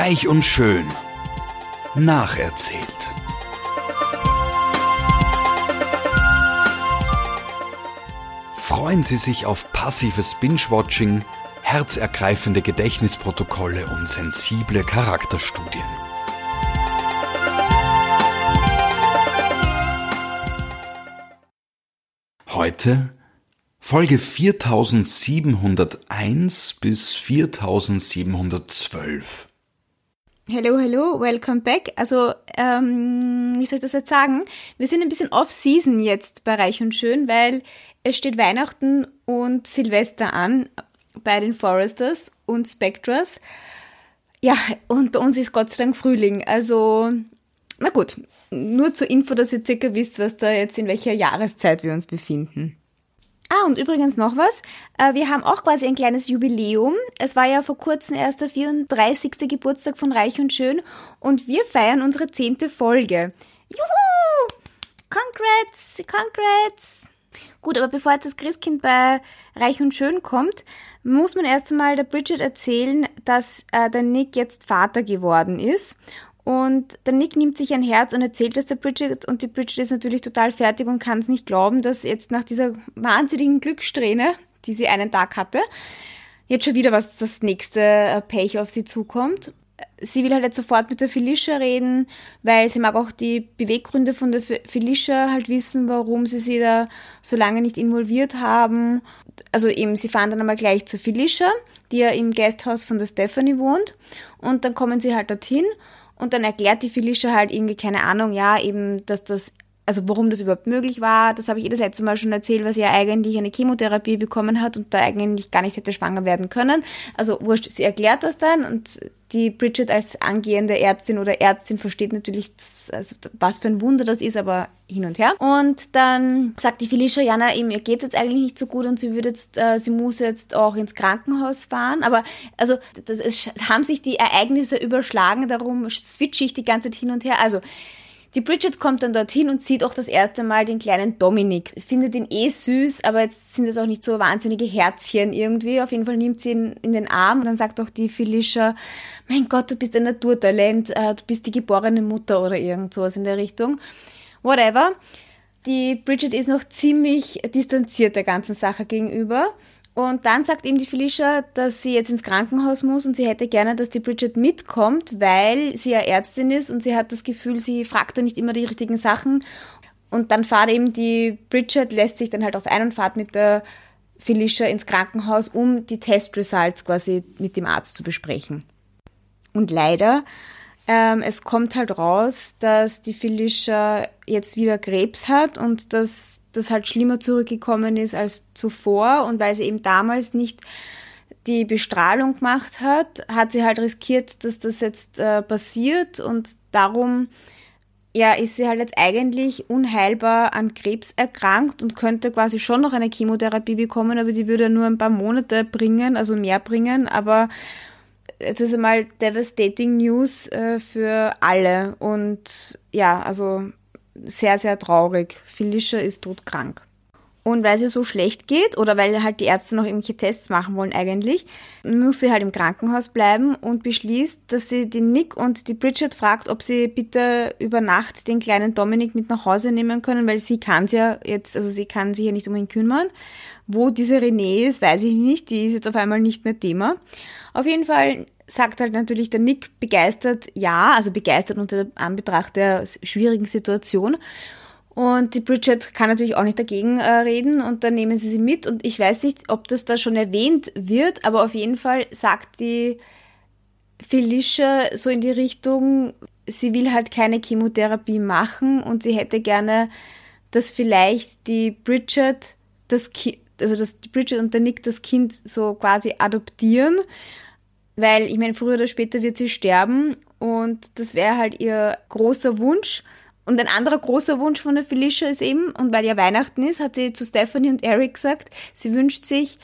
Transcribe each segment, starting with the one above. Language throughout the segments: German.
Reich und Schön. Nacherzählt. Freuen Sie sich auf passives Binge-Watching, herzergreifende Gedächtnisprotokolle und sensible Charakterstudien. Heute Folge 4701 bis 4712. Hello, hello, welcome back. Also, ähm, wie soll ich das jetzt sagen? Wir sind ein bisschen off-season jetzt bei Reich und Schön, weil es steht Weihnachten und Silvester an bei den Foresters und Spectras. Ja, und bei uns ist Gott sei Dank Frühling. Also, na gut, nur zur Info, dass ihr circa wisst, was da jetzt in welcher Jahreszeit wir uns befinden. Und übrigens noch was. Äh, wir haben auch quasi ein kleines Jubiläum. Es war ja vor kurzem erst der 34. Geburtstag von Reich und Schön und wir feiern unsere zehnte Folge. Juhu! Congrats! Congrats! Gut, aber bevor jetzt das Christkind bei Reich und Schön kommt, muss man erst einmal der Bridget erzählen, dass äh, der Nick jetzt Vater geworden ist. Und der Nick nimmt sich ein Herz und erzählt das der Bridget und die Bridget ist natürlich total fertig und kann es nicht glauben, dass jetzt nach dieser wahnsinnigen Glückssträhne, die sie einen Tag hatte, jetzt schon wieder was das nächste äh, Pech auf sie zukommt. Sie will halt jetzt sofort mit der Felicia reden, weil sie mag auch die Beweggründe von der Felicia halt wissen, warum sie sie da so lange nicht involviert haben. Also eben, sie fahren dann einmal gleich zu Felicia, die ja im Gasthaus von der Stephanie wohnt. Und dann kommen sie halt dorthin und dann erklärt die Felicia halt irgendwie, keine Ahnung, ja, eben, dass das, also warum das überhaupt möglich war. Das habe ich ihr das letzte Mal schon erzählt, weil sie ja eigentlich eine Chemotherapie bekommen hat und da eigentlich gar nicht hätte schwanger werden können. Also wurscht, sie erklärt das dann und die Bridget als angehende Ärztin oder Ärztin versteht natürlich, das, also was für ein Wunder das ist, aber hin und her. Und dann sagt die Felicia, Jana, eben, ihr geht jetzt eigentlich nicht so gut und sie würde jetzt, äh, sie muss jetzt auch ins Krankenhaus fahren. Aber also das ist, haben sich die Ereignisse überschlagen, darum switche ich die ganze Zeit hin und her. Also die Bridget kommt dann dorthin und sieht auch das erste Mal den kleinen Dominik. Findet ihn eh süß, aber jetzt sind es auch nicht so wahnsinnige Herzchen irgendwie. Auf jeden Fall nimmt sie ihn in den Arm und dann sagt auch die Felicia, mein Gott, du bist ein Naturtalent, äh, du bist die geborene Mutter oder irgend sowas in der Richtung. Whatever. Die Bridget ist noch ziemlich distanziert der ganzen Sache gegenüber und dann sagt ihm die Felicia, dass sie jetzt ins Krankenhaus muss und sie hätte gerne, dass die Bridget mitkommt, weil sie ja Ärztin ist und sie hat das Gefühl, sie fragt da nicht immer die richtigen Sachen. Und dann fahrt eben die Bridget, lässt sich dann halt auf einen Fahrt mit der Felicia ins Krankenhaus, um die Testresults quasi mit dem Arzt zu besprechen. Und leider, ähm, es kommt halt raus, dass die Felicia jetzt wieder Krebs hat und dass das halt schlimmer zurückgekommen ist als zuvor. Und weil sie eben damals nicht die Bestrahlung gemacht hat, hat sie halt riskiert, dass das jetzt äh, passiert. Und darum ja, ist sie halt jetzt eigentlich unheilbar an Krebs erkrankt und könnte quasi schon noch eine Chemotherapie bekommen, aber die würde nur ein paar Monate bringen, also mehr bringen, aber es ist einmal devastating News äh, für alle und ja, also sehr, sehr traurig. Felicia ist todkrank. Und weil sie so schlecht geht oder weil halt die Ärzte noch irgendwelche Tests machen wollen eigentlich, muss sie halt im Krankenhaus bleiben und beschließt, dass sie den Nick und die Bridget fragt, ob sie bitte über Nacht den kleinen Dominik mit nach Hause nehmen können, weil sie kann ja jetzt, also sie kann sich ja nicht um ihn kümmern. Wo diese Renée ist, weiß ich nicht, die ist jetzt auf einmal nicht mehr Thema. Auf jeden Fall sagt halt natürlich der Nick begeistert ja, also begeistert unter Anbetracht der schwierigen Situation. Und die Bridget kann natürlich auch nicht dagegen äh, reden und dann nehmen sie sie mit. Und ich weiß nicht, ob das da schon erwähnt wird, aber auf jeden Fall sagt die Felicia so in die Richtung, sie will halt keine Chemotherapie machen und sie hätte gerne, dass vielleicht die Bridget das Kind, also dass die Bridget und der Nick das Kind so quasi adoptieren weil ich meine, früher oder später wird sie sterben und das wäre halt ihr großer Wunsch. Und ein anderer großer Wunsch von der Felicia ist eben, und weil ja Weihnachten ist, hat sie zu Stephanie und Eric gesagt, sie wünscht sich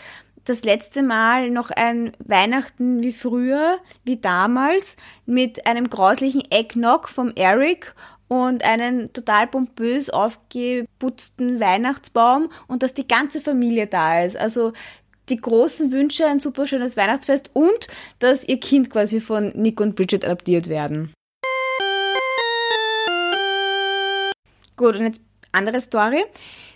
das letzte Mal noch ein Weihnachten wie früher, wie damals, mit einem grauslichen Eggnog vom Eric und einen total pompös aufgeputzten Weihnachtsbaum und dass die ganze Familie da ist. Also die großen Wünsche, ein super schönes Weihnachtsfest und dass ihr Kind quasi von Nick und Bridget adoptiert werden. Gut, und jetzt andere Story.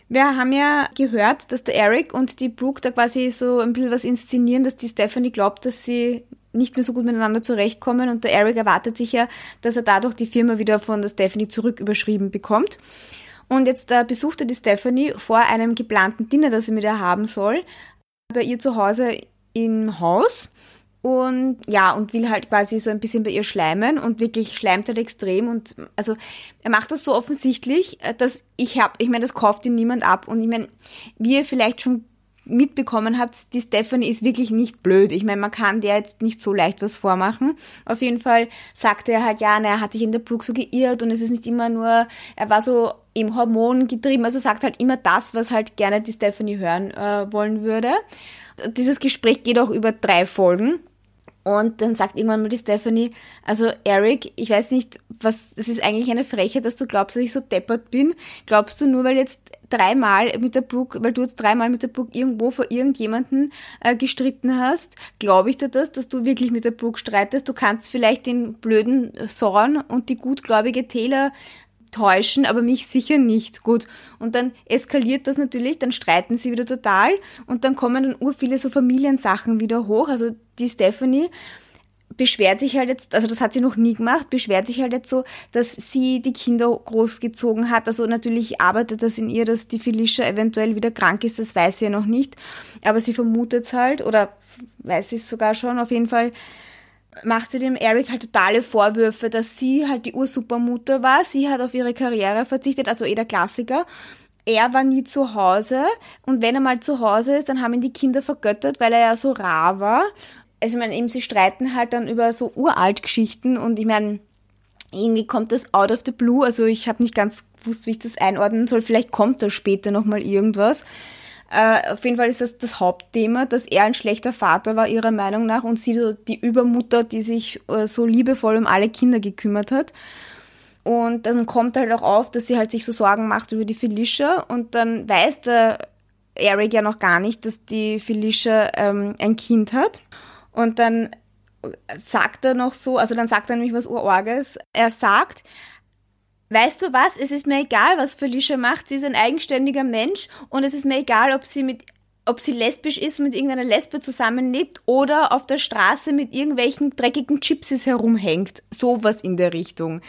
Wir haben ja gehört, dass der Eric und die Brooke da quasi so ein bisschen was inszenieren, dass die Stephanie glaubt, dass sie nicht mehr so gut miteinander zurechtkommen und der Eric erwartet sich ja, dass er dadurch die Firma wieder von der Stephanie zurück überschrieben bekommt. Und jetzt äh, besuchte die Stephanie vor einem geplanten Dinner, das sie mit ihr haben soll, bei ihr zu Hause im Haus und ja, und will halt quasi so ein bisschen bei ihr schleimen und wirklich schleimt halt extrem und also er macht das so offensichtlich, äh, dass ich hab, ich meine, das kauft ihn niemand ab und ich meine, wie ihr vielleicht schon mitbekommen habt, die Stephanie ist wirklich nicht blöd. Ich meine, man kann der jetzt nicht so leicht was vormachen. Auf jeden Fall sagte er halt, ja, na, er hat sich in der Brooke so geirrt und es ist nicht immer nur, er war so im Hormon getrieben, also sagt halt immer das, was halt gerne die Stephanie hören äh, wollen würde. Dieses Gespräch geht auch über drei Folgen. Und dann sagt irgendwann mal die Stephanie, also Eric, ich weiß nicht, was, es ist eigentlich eine Freche, dass du glaubst, dass ich so deppert bin. Glaubst du nur, weil jetzt dreimal mit der Brooke, weil du jetzt dreimal mit der Brooke irgendwo vor irgendjemanden äh, gestritten hast, glaube ich dir das, dass du wirklich mit der Brooke streitest? Du kannst vielleicht den blöden Sorn und die gutgläubige Taylor täuschen, aber mich sicher nicht. Gut. Und dann eskaliert das natürlich, dann streiten sie wieder total und dann kommen dann ur viele so Familiensachen wieder hoch. Also die Stephanie beschwert sich halt jetzt, also das hat sie noch nie gemacht, beschwert sich halt jetzt so, dass sie die Kinder großgezogen hat. Also natürlich arbeitet das in ihr, dass die Felicia eventuell wieder krank ist, das weiß sie ja noch nicht. Aber sie vermutet es halt oder weiß es sogar schon. Auf jeden Fall macht sie dem Eric halt totale Vorwürfe, dass sie halt die Ursupermutter war. Sie hat auf ihre Karriere verzichtet, also eh der Klassiker. Er war nie zu Hause und wenn er mal zu Hause ist, dann haben ihn die Kinder vergöttert, weil er ja so rar war. Also ich meine, eben sie streiten halt dann über so uralt Geschichten und ich meine, irgendwie kommt das out of the blue. Also ich habe nicht ganz gewusst, wie ich das einordnen soll. Vielleicht kommt da später nochmal irgendwas. Äh, auf jeden Fall ist das das Hauptthema, dass er ein schlechter Vater war, ihrer Meinung nach, und sie die Übermutter, die sich äh, so liebevoll um alle Kinder gekümmert hat. Und dann kommt halt auch auf, dass sie halt sich so Sorgen macht über die Felicia und dann weiß der Eric ja noch gar nicht, dass die Felicia ähm, ein Kind hat. Und dann sagt er noch so, also dann sagt er nämlich was Urorges. Er sagt, weißt du was, es ist mir egal, was Felicia macht, sie ist ein eigenständiger Mensch und es ist mir egal, ob sie mit ob sie lesbisch ist, mit irgendeiner Lesbe zusammenlebt oder auf der Straße mit irgendwelchen dreckigen Gypsies herumhängt. Sowas in der Richtung.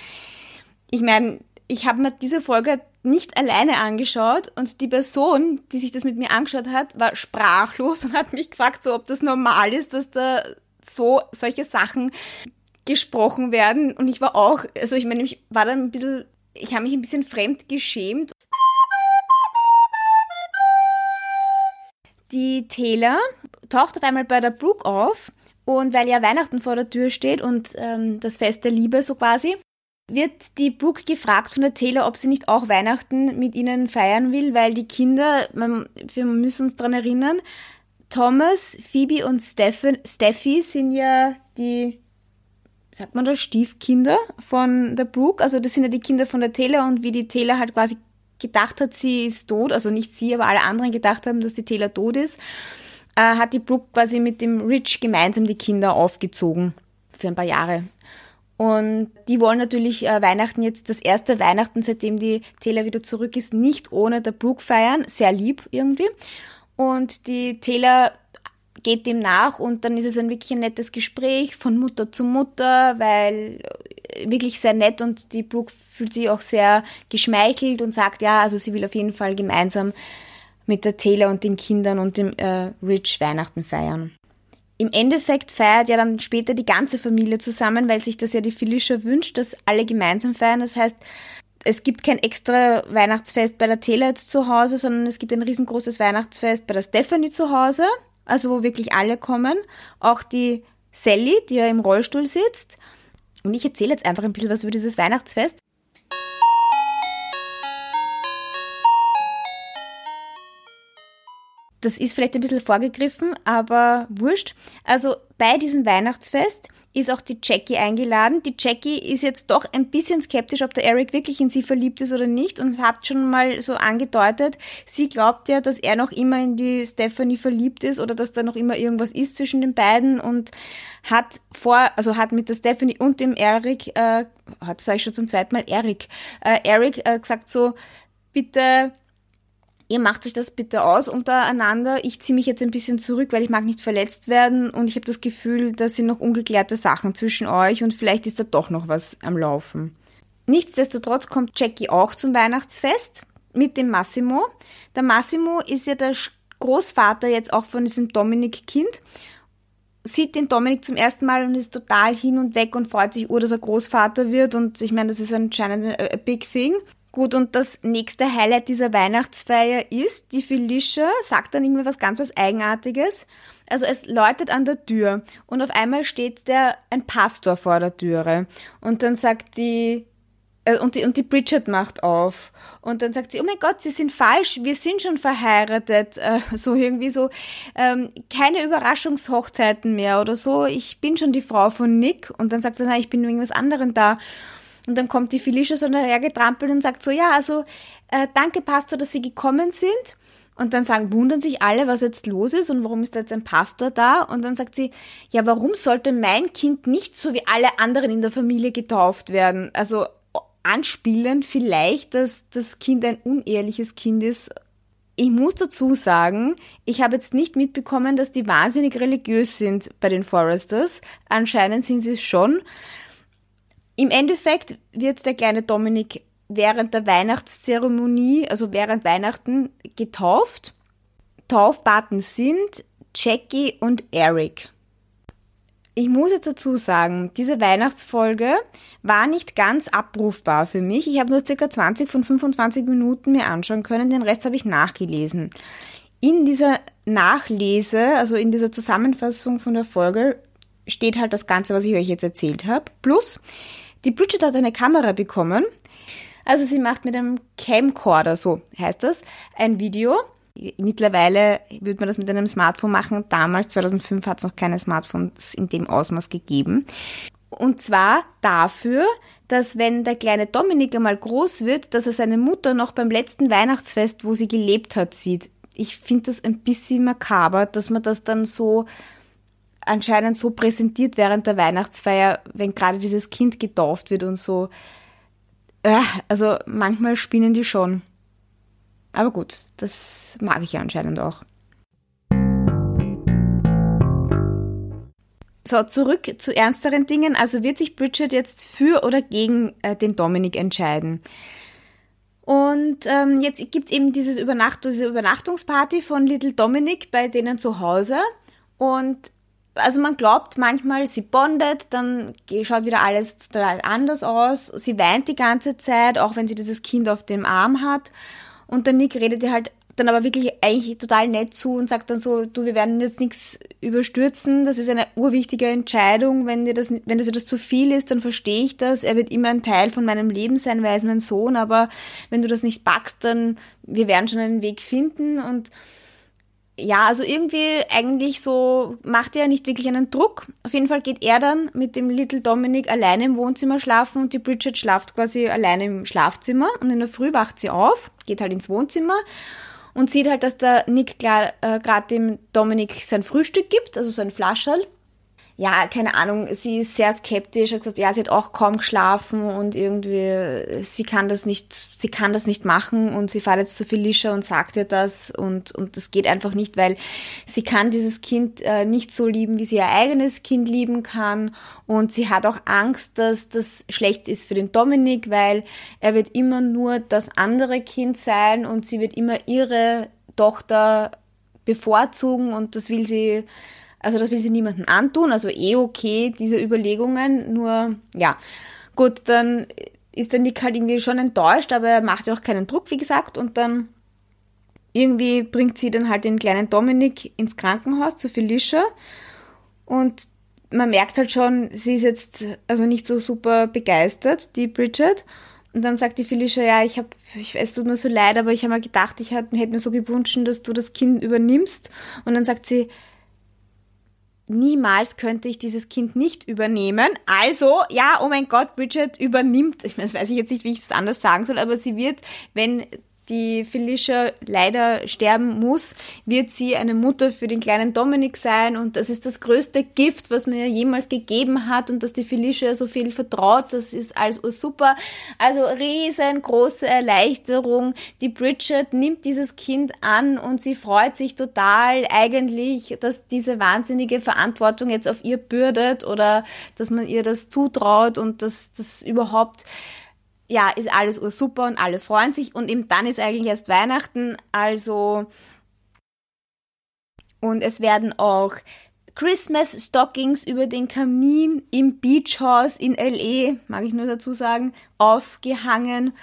Ich meine, ich habe mir diese Folge nicht alleine angeschaut und die Person, die sich das mit mir angeschaut hat, war sprachlos und hat mich gefragt, so ob das normal ist, dass da so solche Sachen gesprochen werden. Und ich war auch, also ich meine, ich war dann ein bisschen, ich habe mich ein bisschen fremd geschämt. Die Taylor taucht auf einmal bei der Brooke auf und weil ja Weihnachten vor der Tür steht und ähm, das Fest der Liebe so quasi, wird die Brooke gefragt von der Taylor, ob sie nicht auch Weihnachten mit ihnen feiern will, weil die Kinder, man, wir müssen uns daran erinnern, Thomas, Phoebe und Stephen, Steffi sind ja die sagt man das, Stiefkinder von der Brooke. Also das sind ja die Kinder von der Taylor und wie die Taylor halt quasi gedacht hat, sie ist tot, also nicht sie, aber alle anderen gedacht haben, dass die Taylor tot ist, äh, hat die Brooke quasi mit dem Rich gemeinsam die Kinder aufgezogen für ein paar Jahre. Und die wollen natürlich äh, Weihnachten jetzt, das erste Weihnachten, seitdem die Taylor wieder zurück ist, nicht ohne der Brooke feiern. Sehr lieb irgendwie. Und die Taylor geht dem nach und dann ist es ein wirklich ein nettes Gespräch von Mutter zu Mutter, weil äh, wirklich sehr nett und die Brooke fühlt sich auch sehr geschmeichelt und sagt, ja, also sie will auf jeden Fall gemeinsam mit der Taylor und den Kindern und dem äh, Rich Weihnachten feiern. Im Endeffekt feiert ja dann später die ganze Familie zusammen, weil sich das ja die Felicia wünscht, dass alle gemeinsam feiern. Das heißt, es gibt kein extra Weihnachtsfest bei der Taylor jetzt zu Hause, sondern es gibt ein riesengroßes Weihnachtsfest bei der Stephanie zu Hause also wo wirklich alle kommen. Auch die Sally, die ja im Rollstuhl sitzt. Und ich erzähle jetzt einfach ein bisschen was über dieses Weihnachtsfest. Das ist vielleicht ein bisschen vorgegriffen, aber wurscht. Also bei diesem Weihnachtsfest ist auch die Jackie eingeladen. Die Jackie ist jetzt doch ein bisschen skeptisch, ob der Eric wirklich in sie verliebt ist oder nicht und hat schon mal so angedeutet, sie glaubt ja, dass er noch immer in die Stephanie verliebt ist oder dass da noch immer irgendwas ist zwischen den beiden und hat vor, also hat mit der Stephanie und dem Eric, äh, hat sage ich schon zum zweiten Mal Eric, äh, Eric äh, gesagt so, bitte ihr macht euch das bitte aus untereinander. Ich ziehe mich jetzt ein bisschen zurück, weil ich mag nicht verletzt werden und ich habe das Gefühl, da sind noch ungeklärte Sachen zwischen euch und vielleicht ist da doch noch was am Laufen. Nichtsdestotrotz kommt Jackie auch zum Weihnachtsfest mit dem Massimo. Der Massimo ist ja der Großvater jetzt auch von diesem Dominik-Kind sieht den Dominik zum ersten Mal und ist total hin und weg und freut sich, oh, dass er Großvater wird. Und ich meine, das ist anscheinend a big thing. Gut, und das nächste Highlight dieser Weihnachtsfeier ist, die Felicia sagt dann irgendwie was ganz was Eigenartiges. Also es läutet an der Tür und auf einmal steht der ein Pastor vor der Türe und dann sagt die äh, und die, und die Bridget macht auf. Und dann sagt sie, oh mein Gott, Sie sind falsch, wir sind schon verheiratet. Äh, so irgendwie so, ähm, keine Überraschungshochzeiten mehr oder so. Ich bin schon die Frau von Nick. Und dann sagt er, na, ich bin wegen was anderem da. Und dann kommt die Felicia so dahergetrampelt und sagt so, ja, also äh, danke Pastor, dass Sie gekommen sind. Und dann sagen, wundern sich alle, was jetzt los ist und warum ist da jetzt ein Pastor da? Und dann sagt sie, ja, warum sollte mein Kind nicht so wie alle anderen in der Familie getauft werden? Also anspielen vielleicht, dass das Kind ein unehrliches Kind ist. Ich muss dazu sagen, ich habe jetzt nicht mitbekommen, dass die wahnsinnig religiös sind bei den Foresters. Anscheinend sind sie es schon. Im Endeffekt wird der kleine Dominik während der Weihnachtszeremonie, also während Weihnachten, getauft. Taufpaten sind Jackie und Eric. Ich muss jetzt dazu sagen, diese Weihnachtsfolge war nicht ganz abrufbar für mich. Ich habe nur ca. 20 von 25 Minuten mir anschauen können, den Rest habe ich nachgelesen. In dieser Nachlese, also in dieser Zusammenfassung von der Folge, steht halt das Ganze, was ich euch jetzt erzählt habe. Plus, die Bridget hat eine Kamera bekommen. Also sie macht mit einem Camcorder, so heißt das, ein Video. Mittlerweile würde man das mit einem Smartphone machen. Damals, 2005, hat es noch keine Smartphones in dem Ausmaß gegeben. Und zwar dafür, dass wenn der kleine Dominik einmal groß wird, dass er seine Mutter noch beim letzten Weihnachtsfest, wo sie gelebt hat, sieht. Ich finde das ein bisschen makaber, dass man das dann so anscheinend so präsentiert während der Weihnachtsfeier, wenn gerade dieses Kind getauft wird und so. Äh, also manchmal spinnen die schon. Aber gut, das mag ich ja anscheinend auch. So, zurück zu ernsteren Dingen. Also wird sich Bridget jetzt für oder gegen äh, den Dominik entscheiden. Und ähm, jetzt gibt es eben dieses Übernacht diese Übernachtungsparty von Little Dominic bei denen zu Hause. Und also man glaubt manchmal, sie bondet, dann schaut wieder alles total anders aus. Sie weint die ganze Zeit, auch wenn sie dieses Kind auf dem Arm hat. Und der Nick redet ihr halt dann aber wirklich eigentlich total nett zu und sagt dann so, du, wir werden jetzt nichts überstürzen, das ist eine urwichtige Entscheidung, wenn dir das, wenn das, das zu viel ist, dann verstehe ich das, er wird immer ein Teil von meinem Leben sein, weil er ist mein Sohn, aber wenn du das nicht packst, dann, wir werden schon einen Weg finden. Und ja, also irgendwie eigentlich so macht er nicht wirklich einen Druck. Auf jeden Fall geht er dann mit dem Little Dominic alleine im Wohnzimmer schlafen und die Bridget schlaft quasi alleine im Schlafzimmer und in der Früh wacht sie auf, geht halt ins Wohnzimmer und sieht halt, dass der Nick äh, gerade dem Dominic sein Frühstück gibt, also sein Flascherl ja, keine Ahnung, sie ist sehr skeptisch, hat gesagt, ja, sie hat auch kaum geschlafen und irgendwie, sie kann das nicht, sie kann das nicht machen und sie fährt jetzt zu Felicia und sagt ihr das und, und das geht einfach nicht, weil sie kann dieses Kind äh, nicht so lieben, wie sie ihr eigenes Kind lieben kann und sie hat auch Angst, dass das schlecht ist für den Dominik, weil er wird immer nur das andere Kind sein und sie wird immer ihre Tochter bevorzugen und das will sie also das will sie niemandem antun, also eh okay, diese Überlegungen, nur ja. Gut, dann ist der Nick halt irgendwie schon enttäuscht, aber er macht ja auch keinen Druck, wie gesagt, und dann irgendwie bringt sie dann halt den kleinen Dominik ins Krankenhaus zu Felicia und man merkt halt schon, sie ist jetzt also nicht so super begeistert, die Bridget. Und dann sagt die Felicia, ja, ich habe, ich, es tut mir so leid, aber ich habe mir gedacht, ich hätte mir so gewünscht, dass du das Kind übernimmst. Und dann sagt sie, niemals könnte ich dieses Kind nicht übernehmen. Also, ja, oh mein Gott, Bridget übernimmt, ich weiß jetzt nicht, wie ich es anders sagen soll, aber sie wird, wenn die Felicia leider sterben muss, wird sie eine Mutter für den kleinen Dominik sein und das ist das größte Gift, was mir jemals gegeben hat und dass die Felicia so viel vertraut, das ist alles super. Also riesengroße Erleichterung. Die Bridget nimmt dieses Kind an und sie freut sich total eigentlich, dass diese wahnsinnige Verantwortung jetzt auf ihr bürdet oder dass man ihr das zutraut und dass das überhaupt ja, ist alles super und alle freuen sich und eben dann ist eigentlich erst Weihnachten, also und es werden auch Christmas Stockings über den Kamin im Beach House in LA, mag ich nur dazu sagen, aufgehangen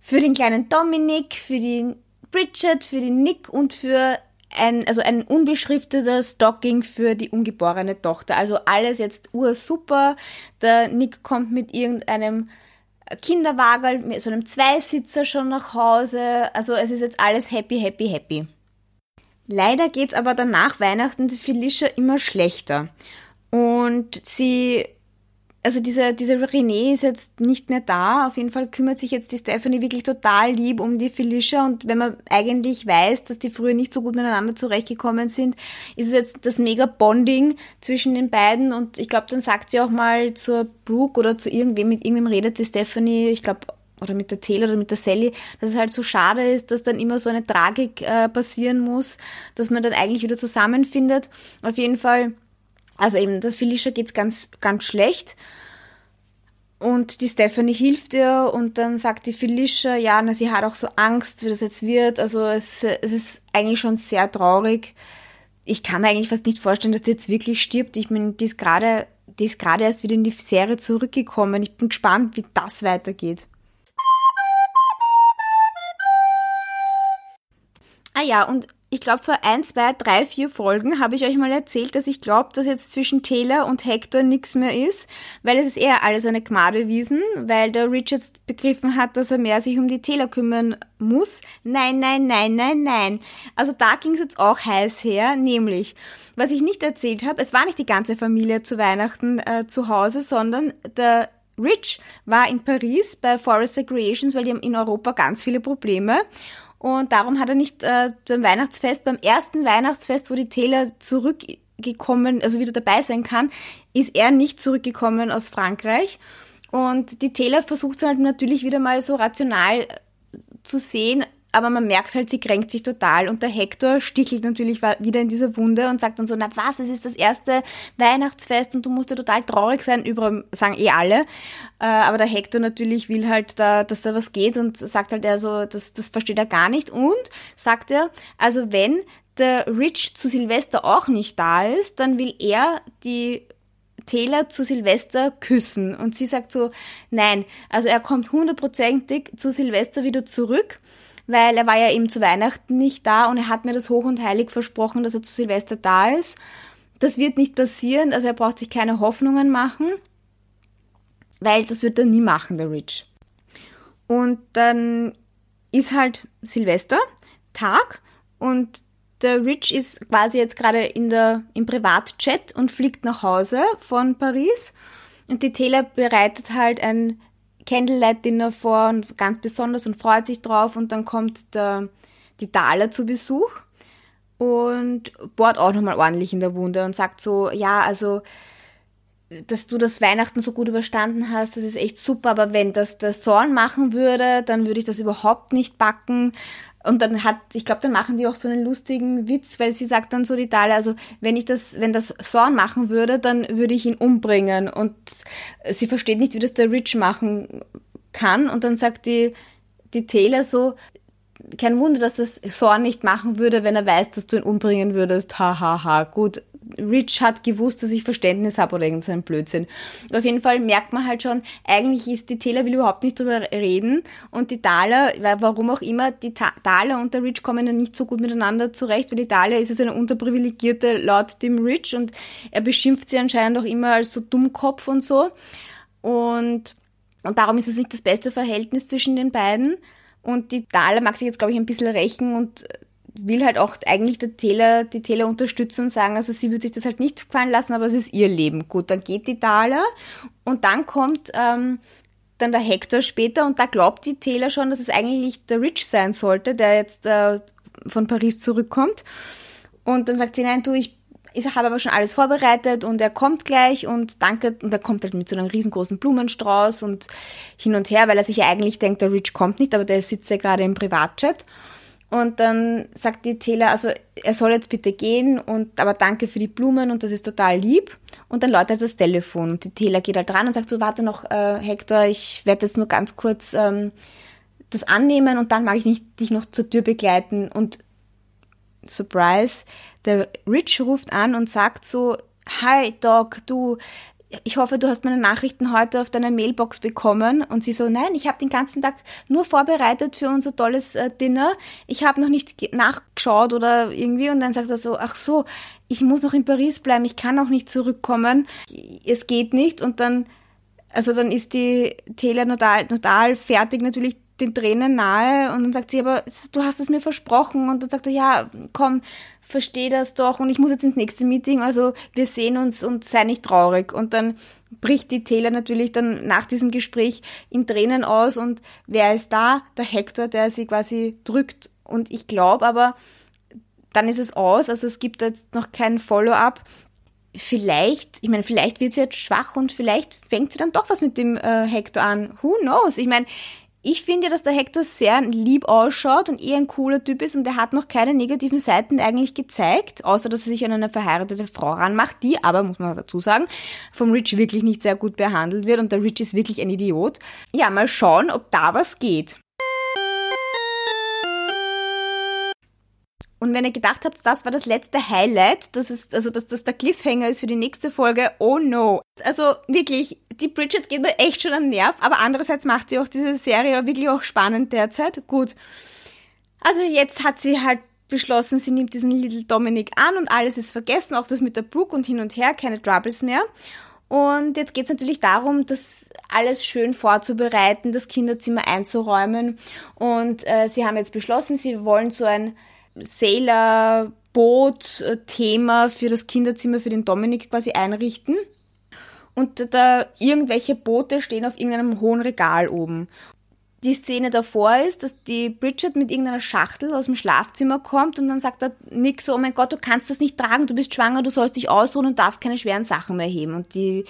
für den kleinen Dominik, für die Bridget, für den Nick und für ein, also ein unbeschrifteter Stocking für die ungeborene Tochter. Also alles jetzt ursuper. Der Nick kommt mit irgendeinem Kinderwagen mit so einem Zweisitzer schon nach Hause. Also es ist jetzt alles happy, happy, happy. Leider geht's aber danach Weihnachten Felicia immer schlechter. Und sie also diese, diese René ist jetzt nicht mehr da. Auf jeden Fall kümmert sich jetzt die Stephanie wirklich total lieb um die Felicia. Und wenn man eigentlich weiß, dass die früher nicht so gut miteinander zurechtgekommen sind, ist es jetzt das mega Bonding zwischen den beiden. Und ich glaube, dann sagt sie auch mal zur Brooke oder zu irgendwem, mit irgendwem redet die Stephanie, ich glaube, oder mit der Taylor oder mit der Sally, dass es halt so schade ist, dass dann immer so eine Tragik äh, passieren muss, dass man dann eigentlich wieder zusammenfindet. Auf jeden Fall also eben, der Felicia geht's ganz, ganz schlecht. Und die Stephanie hilft ihr und dann sagt die Felicia, ja, na, sie hat auch so Angst, wie das jetzt wird. Also es, es ist eigentlich schon sehr traurig. Ich kann mir eigentlich fast nicht vorstellen, dass die jetzt wirklich stirbt. Ich meine, die ist gerade, die ist gerade erst wieder in die Serie zurückgekommen. Ich bin gespannt, wie das weitergeht. Ah ja, und ich glaube, vor ein, zwei, drei, vier Folgen habe ich euch mal erzählt, dass ich glaube, dass jetzt zwischen Taylor und Hector nichts mehr ist, weil es ist eher alles eine Gmadewiesen, weil der Richards begriffen hat, dass er mehr sich um die Taylor kümmern muss. Nein, nein, nein, nein, nein. Also da ging es jetzt auch heiß her, nämlich, was ich nicht erzählt habe, es war nicht die ganze Familie zu Weihnachten äh, zu Hause, sondern der Rich war in Paris bei Forest Creations, weil die haben in Europa ganz viele Probleme. Und darum hat er nicht äh, beim Weihnachtsfest, beim ersten Weihnachtsfest, wo die Taylor zurückgekommen, also wieder dabei sein kann, ist er nicht zurückgekommen aus Frankreich. Und die Taylor versucht es halt natürlich wieder mal so rational zu sehen, aber man merkt halt, sie kränkt sich total. Und der Hector stichelt natürlich wieder in dieser Wunde und sagt dann so, na was, es ist das erste Weihnachtsfest und du musst ja total traurig sein, über sagen eh alle, äh, aber der Hector natürlich will halt da, dass da was geht und sagt halt er so, das, das versteht er gar nicht. Und sagt er, also wenn der Rich zu Silvester auch nicht da ist, dann will er die Taylor zu Silvester küssen. Und sie sagt so, nein, also er kommt hundertprozentig zu Silvester wieder zurück weil er war ja eben zu Weihnachten nicht da und er hat mir das hoch und heilig versprochen, dass er zu Silvester da ist. Das wird nicht passieren, also er braucht sich keine Hoffnungen machen, weil das wird er nie machen, der Rich. Und dann ist halt Silvester, Tag und der Rich ist quasi jetzt gerade in der, im Privatchat und fliegt nach Hause von Paris. Und die Taylor bereitet halt ein Candlelight-Dinner vor und ganz besonders und freut sich drauf und dann kommt der, die Dala zu Besuch und bohrt auch nochmal ordentlich in der Wunde und sagt so, ja, also, dass du das Weihnachten so gut überstanden hast, das ist echt super, aber wenn das der Thorn machen würde, dann würde ich das überhaupt nicht backen. Und dann hat, ich glaube, dann machen die auch so einen lustigen Witz, weil sie sagt dann so die Dale, also wenn ich das, wenn das Thorn machen würde, dann würde ich ihn umbringen. Und sie versteht nicht, wie das der Rich machen kann. Und dann sagt die, die Taylor so, kein Wunder, dass das Thorn nicht machen würde, wenn er weiß, dass du ihn umbringen würdest. Hahaha. Ha, ha. Gut, Rich hat gewusst, dass ich Verständnis habe oder irgend Blödsinn. Auf jeden Fall merkt man halt schon, eigentlich ist die Taylor will überhaupt nicht drüber reden und die Dahlia, warum auch immer, die Dahlia und der Rich kommen dann nicht so gut miteinander zurecht, weil die Dahlia ist ja so eine unterprivilegierte laut dem Rich und er beschimpft sie anscheinend auch immer als so Dummkopf und so. Und Und darum ist es nicht das beste Verhältnis zwischen den beiden. Und die Dala mag sich jetzt, glaube ich, ein bisschen rächen und will halt auch eigentlich der Taylor, die Taylor unterstützen und sagen, also sie würde sich das halt nicht gefallen lassen, aber es ist ihr Leben. Gut, dann geht die Dala und dann kommt ähm, dann der Hector später und da glaubt die Taylor schon, dass es eigentlich der Rich sein sollte, der jetzt äh, von Paris zurückkommt. Und dann sagt sie, nein, du, ich, ich habe aber schon alles vorbereitet und er kommt gleich und danke. Und er kommt halt mit so einem riesengroßen Blumenstrauß und hin und her, weil er sich ja eigentlich denkt, der Rich kommt nicht, aber der sitzt ja gerade im Privatchat. Und dann sagt die Taylor, also er soll jetzt bitte gehen und aber danke für die Blumen und das ist total lieb. Und dann läutet das Telefon und die Taylor geht halt dran und sagt so, warte noch, äh, Hector, ich werde jetzt nur ganz kurz ähm, das annehmen und dann mag ich nicht, dich noch zur Tür begleiten. Und Surprise, der Rich ruft an und sagt so, Hi Doc, du, ich hoffe, du hast meine Nachrichten heute auf deiner Mailbox bekommen. Und sie so, nein, ich habe den ganzen Tag nur vorbereitet für unser tolles äh, Dinner. Ich habe noch nicht nachgeschaut oder irgendwie. Und dann sagt er so, ach so, ich muss noch in Paris bleiben, ich kann auch nicht zurückkommen. Es geht nicht. Und dann, also dann ist die Taylor total, total fertig natürlich den Tränen nahe und dann sagt sie, aber du hast es mir versprochen und dann sagt er, ja, komm, versteh das doch und ich muss jetzt ins nächste Meeting, also wir sehen uns und sei nicht traurig. Und dann bricht die Taylor natürlich dann nach diesem Gespräch in Tränen aus und wer ist da? Der Hector, der sie quasi drückt. Und ich glaube aber, dann ist es aus, also es gibt jetzt noch kein Follow-up. Vielleicht, ich meine, vielleicht wird sie jetzt schwach und vielleicht fängt sie dann doch was mit dem äh, Hector an. Who knows? Ich meine, ich finde dass der Hector sehr lieb ausschaut und eher ein cooler Typ ist und er hat noch keine negativen Seiten eigentlich gezeigt, außer dass er sich an eine verheiratete Frau ranmacht, die aber, muss man dazu sagen, vom Rich wirklich nicht sehr gut behandelt wird und der Rich ist wirklich ein Idiot. Ja, mal schauen, ob da was geht. Und wenn ihr gedacht habt, das war das letzte Highlight, das ist, also dass das der Cliffhanger ist für die nächste Folge, oh no. Also wirklich, die Bridget geht mir echt schon am Nerv, aber andererseits macht sie auch diese Serie wirklich auch spannend derzeit. Gut. Also jetzt hat sie halt beschlossen, sie nimmt diesen Little Dominic an und alles ist vergessen, auch das mit der Brooke und hin und her, keine Troubles mehr. Und jetzt geht es natürlich darum, das alles schön vorzubereiten, das Kinderzimmer einzuräumen. Und äh, sie haben jetzt beschlossen, sie wollen so ein Sailor-Boot-Thema für das Kinderzimmer für den Dominik quasi einrichten. Und da irgendwelche Boote stehen auf irgendeinem hohen Regal oben. Die Szene davor ist, dass die Bridget mit irgendeiner Schachtel aus dem Schlafzimmer kommt und dann sagt der Nick so, oh mein Gott, du kannst das nicht tragen, du bist schwanger, du sollst dich ausruhen und darfst keine schweren Sachen mehr heben. Und die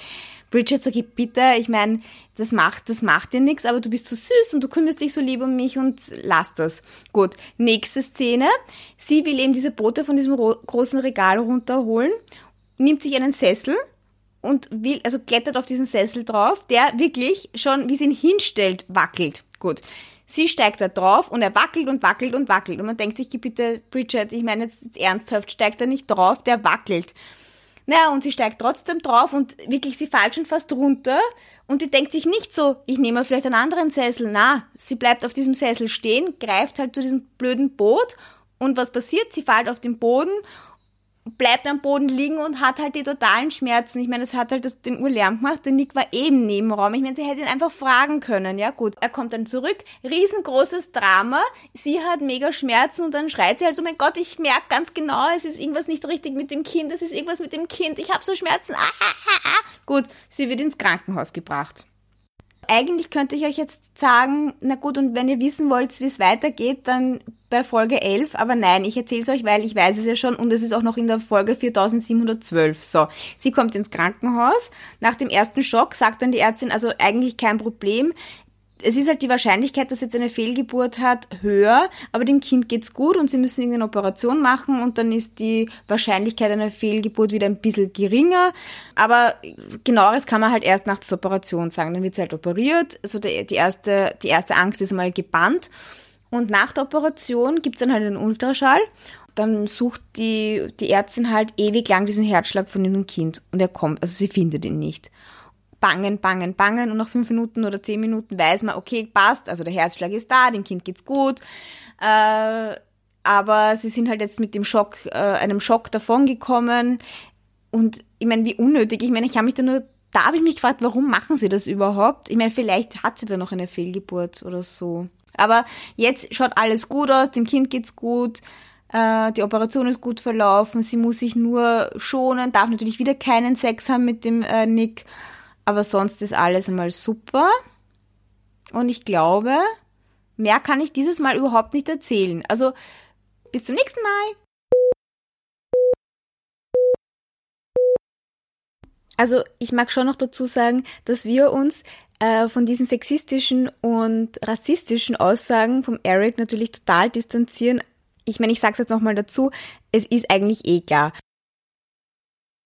Bridget sagt, bitte, ich meine, das macht, das macht dir nichts, aber du bist so süß und du kümmerst dich so lieb um mich und lass das. Gut, nächste Szene. Sie will eben diese Brote von diesem großen Regal runterholen, nimmt sich einen Sessel und will, also klettert auf diesen Sessel drauf, der wirklich schon, wie sie ihn hinstellt, wackelt. Gut. Sie steigt da drauf und er wackelt und wackelt und wackelt. Und man denkt sich, bitte, Bridget, ich meine jetzt, jetzt ernsthaft, steigt er nicht drauf, der wackelt. Naja, und sie steigt trotzdem drauf und wirklich, sie fällt schon fast runter und die denkt sich nicht so, ich nehme vielleicht einen anderen Sessel. Na, sie bleibt auf diesem Sessel stehen, greift halt zu diesem blöden Boot und was passiert? Sie fällt auf den Boden bleibt am Boden liegen und hat halt die totalen Schmerzen. Ich meine, es hat halt das, den Urlärm gemacht. Der Nick war eben im Nebenraum. Ich meine, sie hätte ihn einfach fragen können. Ja, gut. Er kommt dann zurück. Riesengroßes Drama. Sie hat mega Schmerzen und dann schreit sie halt so, mein Gott, ich merke ganz genau, es ist irgendwas nicht richtig mit dem Kind. Es ist irgendwas mit dem Kind. Ich habe so Schmerzen. Ah, ah, ah, ah. Gut, sie wird ins Krankenhaus gebracht. Eigentlich könnte ich euch jetzt sagen, na gut, und wenn ihr wissen wollt, wie es weitergeht, dann bei Folge 11, aber nein, ich erzähle es euch, weil ich weiß es ja schon und es ist auch noch in der Folge 4712. So, sie kommt ins Krankenhaus. Nach dem ersten Schock sagt dann die Ärztin, also eigentlich kein Problem. Es ist halt die Wahrscheinlichkeit, dass jetzt eine Fehlgeburt hat, höher, aber dem Kind geht's gut und sie müssen irgendeine Operation machen und dann ist die Wahrscheinlichkeit einer Fehlgeburt wieder ein bisschen geringer. Aber genaueres kann man halt erst nach der Operation sagen. Dann wird sie halt operiert. Also die, erste, die erste Angst ist mal gebannt. Und nach der Operation gibt es dann halt einen Ultraschall. Dann sucht die, die Ärztin halt ewig lang diesen Herzschlag von dem Kind und er kommt, also sie findet ihn nicht. Bangen, bangen, bangen und nach fünf Minuten oder zehn Minuten weiß man, okay, passt, also der Herzschlag ist da, dem Kind geht's gut. Äh, aber sie sind halt jetzt mit dem Schock, äh, einem Schock davongekommen. Und ich meine, wie unnötig. Ich meine, ich kann mich da nur da habe ich mich gefragt, warum machen sie das überhaupt? Ich meine, vielleicht hat sie da noch eine Fehlgeburt oder so. Aber jetzt schaut alles gut aus, dem Kind geht's gut, äh, die Operation ist gut verlaufen, sie muss sich nur schonen, darf natürlich wieder keinen Sex haben mit dem äh, Nick, aber sonst ist alles einmal super. Und ich glaube, mehr kann ich dieses Mal überhaupt nicht erzählen. Also, bis zum nächsten Mal. Also ich mag schon noch dazu sagen, dass wir uns äh, von diesen sexistischen und rassistischen Aussagen vom Eric natürlich total distanzieren. Ich meine, ich sage es jetzt nochmal dazu, es ist eigentlich eh klar.